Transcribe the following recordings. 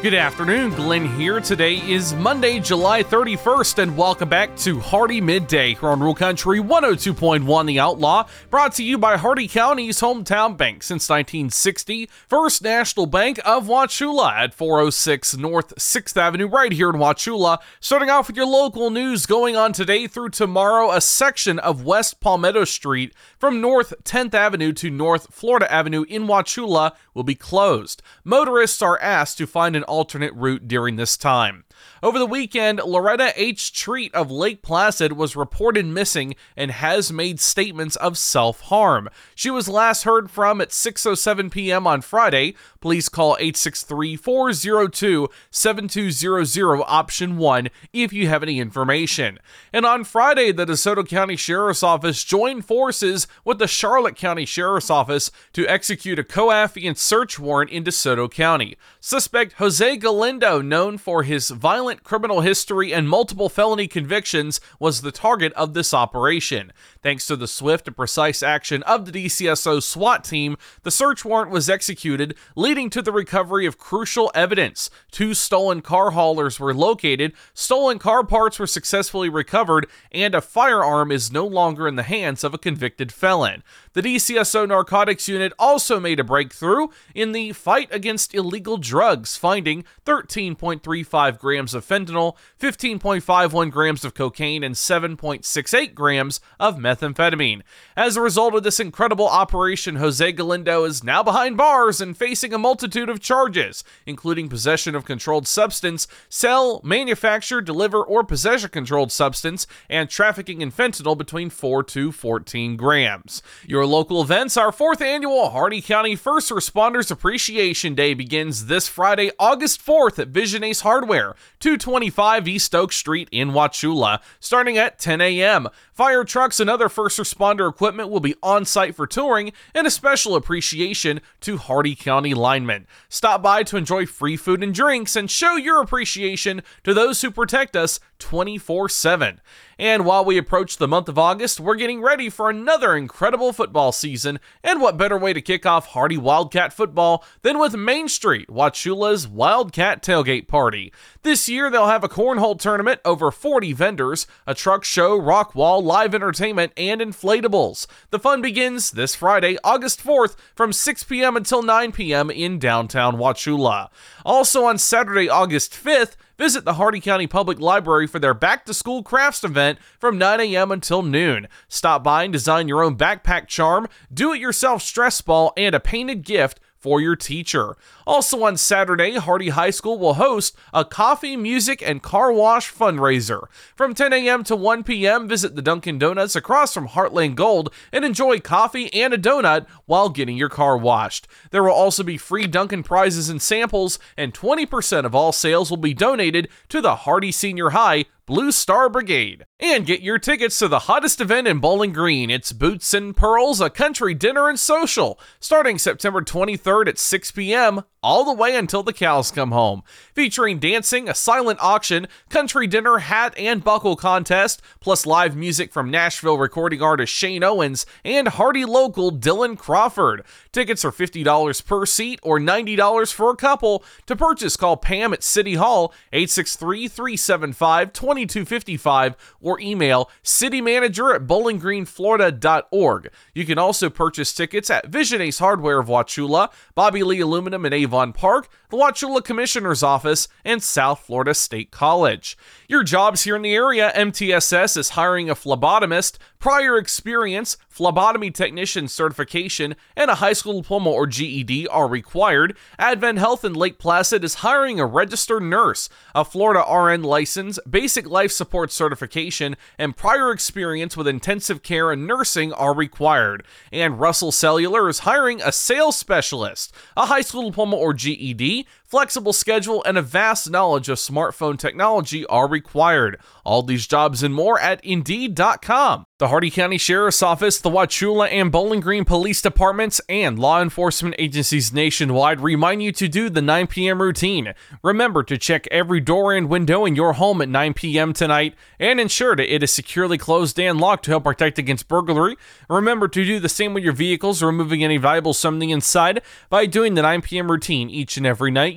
Good afternoon, Glenn here. Today is Monday, July 31st, and welcome back to Hardee Midday here on Rural Country 102.1 The Outlaw, brought to you by Hardee County's hometown bank since 1960, First National Bank of Wauchula at 406 North 6th Avenue, right here in Wauchula. Starting off with your local news going on today through tomorrow, a section of West Palmetto Street from North 10th Avenue to North Florida Avenue in Wauchula will be closed. Motorists are asked to find an alternate route during this time. Over the weekend, Loretta H. Treat of Lake Placid was reported missing and has made statements of self-harm. She was last heard from at 6:07 p.m. on Friday. Please call 863-402-7200 option 1 if you have any information. And on Friday, the DeSoto County Sheriff's Office joined forces with the Charlotte County Sheriff's Office to execute a co-affiant search warrant in DeSoto County. Suspect Jose Galindo, known for his violent criminal history and multiple felony convictions, was the target of this operation. Thanks to the swift and precise action of the DCSO SWAT team, the search warrant was executed, leading to the recovery of crucial evidence. Two stolen car haulers were located, stolen car parts were successfully recovered, and a firearm is no longer in the hands of a convicted felon. The DCSO Narcotics Unit also made a breakthrough in the fight against illegal drugs, finding 13.35 grams of fentanyl, 15.51 grams of cocaine, and 7.68 grams of methamphetamine. As a result of this incredible operation, Jose Galindo is now behind bars and facing a multitude of charges, including possession of controlled substance, sell, manufacture, deliver, or possess a controlled substance, and trafficking in fentanyl between 4 to 14 grams. Your local events, our fourth annual Hardee County First Responders Appreciation Day begins this Friday, August 4th at Vision Ace Hardware, 225 East Oak Street in Wauchula, starting at 10 a.m. Fire trucks and other first responder equipment will be on site for touring and a special appreciation to Hardee County linemen. Stop by to enjoy free food and drinks and show your appreciation to those who protect us 24 7. And while we approach the month of August, we're getting ready for another incredible football season. And what better way to kick off Hardee Wildcat football than with Main Street, Wauchula's Wildcat Tailgate Party? This year, they'll have a cornhole tournament, over 40 vendors, a truck show, rock wall, live entertainment, and inflatables. The fun begins this Friday, August 4th, from 6 p.m. until 9 p.m. in downtown Wauchula. Also on Saturday, August 5th, visit the Hardee County Public Library for their back to school crafts event from 9 a.m. until noon. Stop by and design your own backpack charm, do it yourself stress ball, and a painted gift for your teacher. Also on Saturday, Hardee High School will host a coffee, music, and car wash fundraiser. From 10 a.m. to 1 p.m., visit the Dunkin' Donuts across from Heartland Gold and enjoy coffee and a donut while getting your car washed. There will also be free Dunkin' prizes and samples, and 20% of all sales will be donated to the Hardee Senior High Blue Star Brigade. And get your tickets to the hottest event in Bowling Green. It's Boots and Pearls, a country dinner and social, starting September 23rd at 6 p.m all the way until the cows come home. Featuring dancing, a silent auction, country dinner, hat and buckle contest, plus live music from Nashville recording artist Shane Owens and Hardee local Dylan Crawford. Tickets are $50 per seat or $90 for a couple. To purchase, call Pam at City Hall 863 375 2255 or email citymanager at bowlinggreenflorida.org. You can also purchase tickets at Vision Ace Hardware of Wauchula, Bobby Lee Aluminum and Avon Avon Park, the Wauchula Commissioner's Office, and South Florida State College. Your jobs here in the area MTSS is hiring a phlebotomist, prior experience, phlebotomy technician certification, and a high school diploma or GED are required. Advent Health in Lake Placid is hiring a registered nurse, a Florida RN license, basic life support certification, and prior experience with intensive care and nursing are required. And Russell Cellular is hiring a sales specialist, a high school diploma or GED, flexible schedule, and a vast knowledge of smartphone technology are required. All these jobs and more at Indeed.com. The Hardee County Sheriff's Office, the Wauchula and Bowling Green Police Departments, and law enforcement agencies nationwide remind you to do the 9 p.m. routine. Remember to check every door and window in your home at 9 p.m. tonight and ensure that it is securely closed and locked to help protect against burglary. Remember to do the same with your vehicles, removing any valuable something inside by doing the 9 p.m. routine each and every night.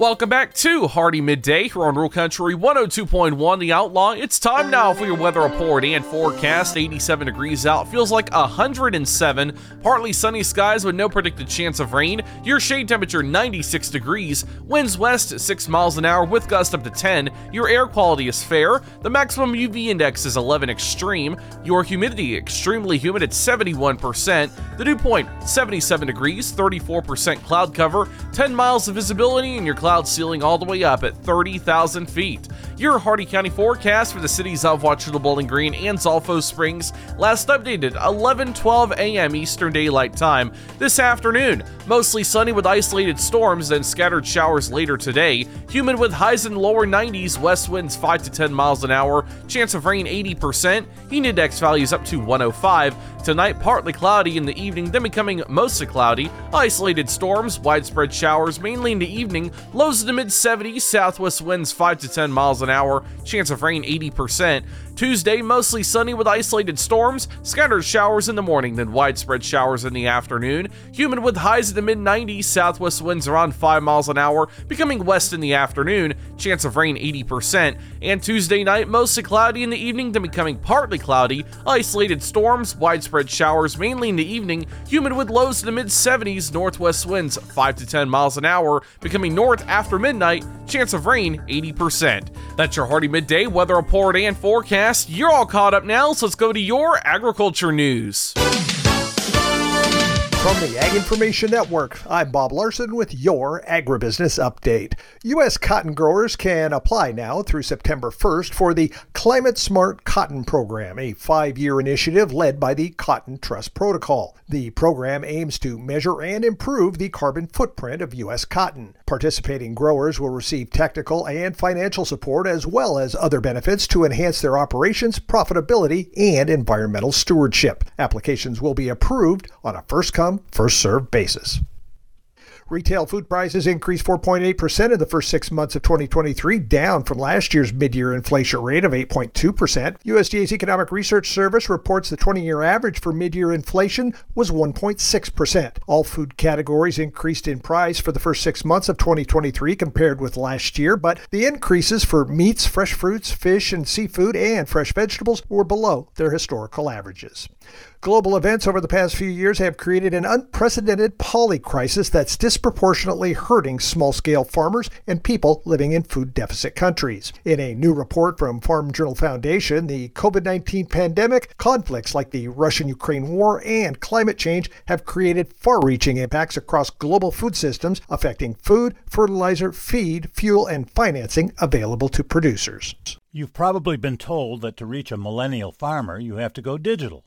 Welcome back to Hardee Midday here on Rural Country 102.1 The Outlaw. It's time now for your weather report and forecast. 87 degrees out, feels like 107. Partly sunny skies with no predicted chance of rain. Your shade temperature 96 degrees. Winds west at 6 miles an hour with gust up to 10. Your air quality is fair. The maximum UV index is 11 extreme. Your humidity extremely humid at 71%. The dew point 77 degrees, 34% cloud cover, 10 miles of visibility, and your cloud cloud ceiling all the way up at 30,000 feet. Your Hardee County forecast for the cities of Wauchula Bowling Green and Zolfo Springs last updated 11:12 a.m. Eastern Daylight Time. This afternoon, mostly sunny with isolated storms and scattered showers later today. Humid with highs in lower 90s, west winds 5 to 10 miles an hour, chance of rain 80%, heat index values up to 105. Tonight, partly cloudy in the evening, then becoming mostly cloudy. Isolated storms, widespread showers, mainly in the evening. Lows the mid 70s, southwest winds 5 to 10 miles an hour, chance of rain 80%. Tuesday, mostly sunny with isolated storms, scattered showers in the morning, then widespread showers in the afternoon. Humid with highs in the mid 90s, southwest winds around 5 miles an hour, becoming west in the afternoon, chance of rain 80%. And Tuesday night, mostly cloudy in the evening, then becoming partly cloudy, isolated storms, widespread showers mainly in the evening, humid with lows in the mid 70s, northwest winds 5 to 10 miles an hour, becoming north after midnight, chance of rain 80%. That's your Hardee Midday weather report and forecast. You're all caught up now, so let's go to your agriculture news. From the Ag Information Network, I'm Bob Larson with your agribusiness update. U.S. cotton growers can apply now through September 1st for the Climate Smart Cotton Program, a five year initiative led by the Cotton Trust Protocol. The program aims to measure and improve the carbon footprint of U.S. cotton. Participating growers will receive technical and financial support as well as other benefits to enhance their operations, profitability, and environmental stewardship. Applications will be approved on a first come, first served basis. Retail food prices increased 4.8% in the first six months of 2023, down from last year's mid year inflation rate of 8.2%. USDA's Economic Research Service reports the 20 year average for mid year inflation was 1.6%. All food categories increased in price for the first six months of 2023 compared with last year, but the increases for meats, fresh fruits, fish, and seafood, and fresh vegetables were below their historical averages. Global events over the past few years have created an unprecedented poly crisis that's disproportionately hurting small scale farmers and people living in food deficit countries. In a new report from Farm Journal Foundation, the COVID 19 pandemic, conflicts like the Russian Ukraine war, and climate change have created far reaching impacts across global food systems, affecting food, fertilizer, feed, fuel, and financing available to producers. You've probably been told that to reach a millennial farmer, you have to go digital.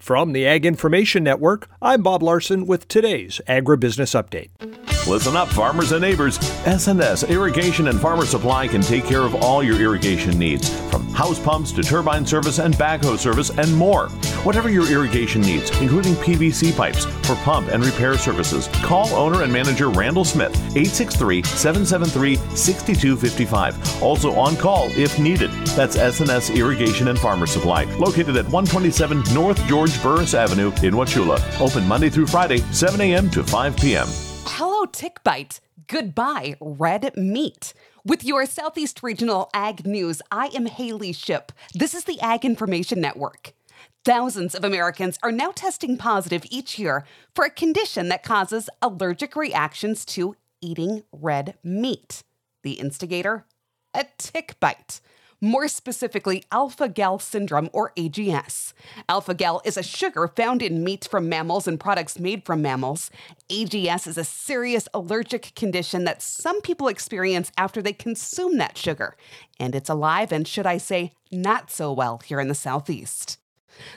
From the Ag Information Network, I'm Bob Larson with today's Agribusiness Update. Listen up, farmers and neighbors. SNS Irrigation and Farmer Supply can take care of all your irrigation needs, from house pumps to turbine service and backhoe service and more. Whatever your irrigation needs, including PVC pipes for pump and repair services, call owner and manager Randall Smith, 863 773 6255. Also on call if needed. That's SNS Irrigation and Farmer Supply, located at 127 North George Burris Avenue in Wauchula. Open Monday through Friday, 7 a.m. to 5 p.m. Hello, Tick Bite. Goodbye, red meat. With your Southeast Regional Ag News, I am Haley Ship. This is the Ag Information Network. Thousands of Americans are now testing positive each year for a condition that causes allergic reactions to eating red meat. The instigator? A tick bite more specifically, alpha gal syndrome or AGS. Alpha gal is a sugar found in meat from mammals and products made from mammals. AGS is a serious allergic condition that some people experience after they consume that sugar. And it's alive and, should I say, not so well here in the Southeast.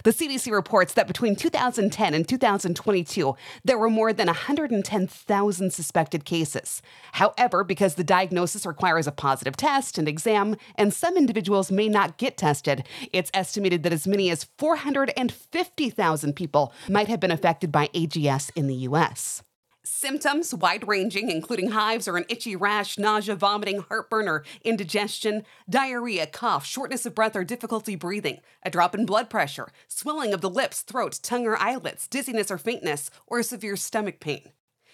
The CDC reports that between 2010 and 2022, there were more than 110,000 suspected cases. However, because the diagnosis requires a positive test and exam, and some individuals may not get tested, it's estimated that as many as 450,000 people might have been affected by AGS in the U.S. Symptoms wide ranging, including hives or an itchy rash, nausea, vomiting, heartburn or indigestion, diarrhea, cough, shortness of breath or difficulty breathing, a drop in blood pressure, swelling of the lips, throat, tongue, or eyelids, dizziness or faintness, or severe stomach pain.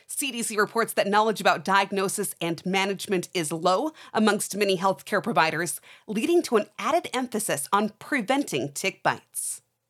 CDC reports that knowledge about diagnosis and management is low amongst many healthcare providers, leading to an added emphasis on preventing tick bites.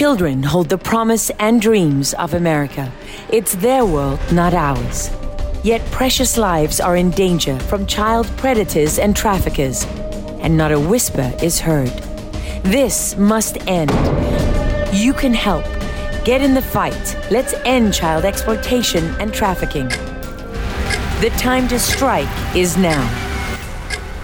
Children hold the promise and dreams of America. It's their world, not ours. Yet precious lives are in danger from child predators and traffickers, and not a whisper is heard. This must end. You can help. Get in the fight. Let's end child exploitation and trafficking. The time to strike is now.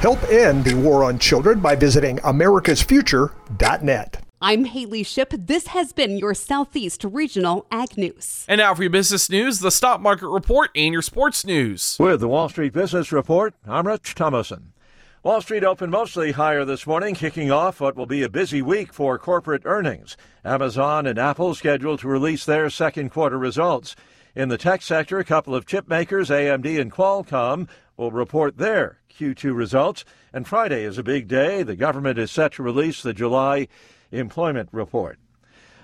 Help end the war on children by visiting americasfuture.net. I'm Haley Ship. This has been your Southeast Regional Ag News. And now for your business news, the stock market report, and your sports news. With the Wall Street Business Report, I'm Rich Thomason. Wall Street opened mostly higher this morning, kicking off what will be a busy week for corporate earnings. Amazon and Apple scheduled to release their second quarter results. In the tech sector, a couple of chip makers, AMD and Qualcomm, will report their Q2 results. And Friday is a big day. The government is set to release the July employment report.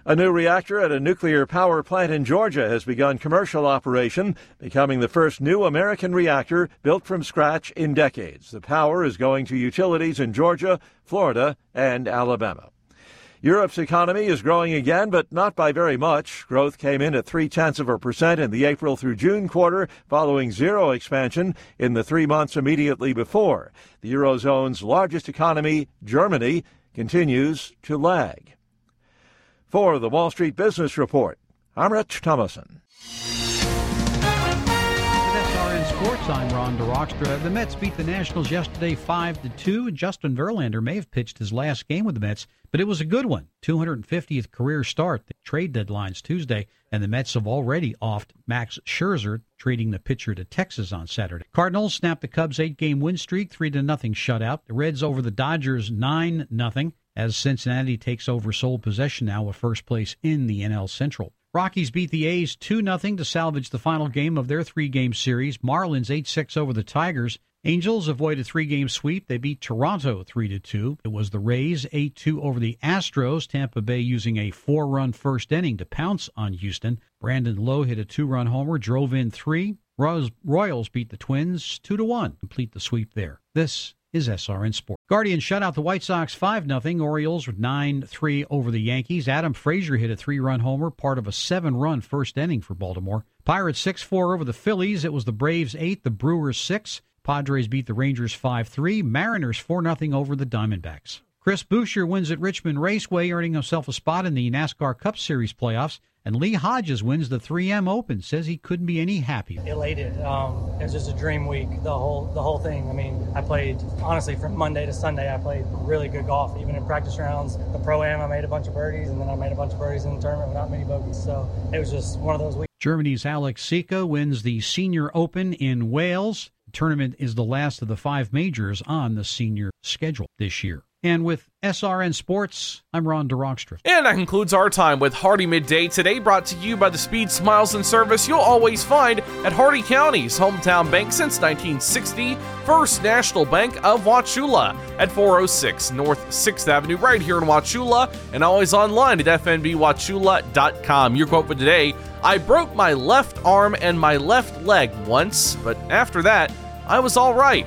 A new reactor at a nuclear power plant in Georgia has begun commercial operation, becoming the first new American reactor built from scratch in decades. The power is going to utilities in Georgia, Florida, and Alabama. Europe's economy is growing again, but not by very much. Growth came in at three tenths of a percent in the April through June quarter, following zero expansion in the three months immediately before. The Eurozone's largest economy, Germany, continues to lag. For the Wall Street Business Report, I'm Rich Thomason. I'm Ron DeRockstra. The Mets beat the Nationals yesterday 5 to 2, and Justin Verlander may have pitched his last game with the Mets, but it was a good one. 250th career start. The trade deadline's Tuesday, and the Mets have already offed Max Scherzer, trading the pitcher to Texas on Saturday. Cardinals snapped the Cubs' eight-game win streak, 3 to nothing shutout. The Reds over the Dodgers 9 nothing as Cincinnati takes over sole possession now of first place in the NL Central. Rockies beat the A's 2 0 to salvage the final game of their three game series. Marlins 8 6 over the Tigers. Angels avoid a three game sweep. They beat Toronto 3 2. It was the Rays 8 2 over the Astros. Tampa Bay using a four run first inning to pounce on Houston. Brandon Lowe hit a two run homer, drove in three. Royals beat the Twins 2 1. Complete the sweep there. This is SRN Sport. Guardians shut out the White Sox 5 0. Orioles 9 3 over the Yankees. Adam Frazier hit a three run homer, part of a seven run first inning for Baltimore. Pirates 6 4 over the Phillies. It was the Braves 8, the Brewers 6. Padres beat the Rangers 5 3. Mariners 4 0 over the Diamondbacks. Chris Buescher wins at Richmond Raceway, earning himself a spot in the NASCAR Cup Series playoffs. And Lee Hodges wins the 3M Open. Says he couldn't be any happier. Elated. Um, it was just a dream week. The whole the whole thing. I mean, I played honestly from Monday to Sunday. I played really good golf. Even in practice rounds, the pro am, I made a bunch of birdies, and then I made a bunch of birdies in the tournament without many bogeys. So it was just one of those weeks. Germany's Alex Cejka wins the Senior Open in Wales. The tournament is the last of the five majors on the senior schedule this year. And with SRN Sports, I'm Ron DeRockstra. And that concludes our time with Hardee Midday today, brought to you by the speed, smiles, and service you'll always find at Hardee County's hometown bank since 1960, First National Bank of Wauchula at 406 North 6th Avenue, right here in Wauchula, and always online at fnbwauchula.com. Your quote for today I broke my left arm and my left leg once, but after that, I was all right.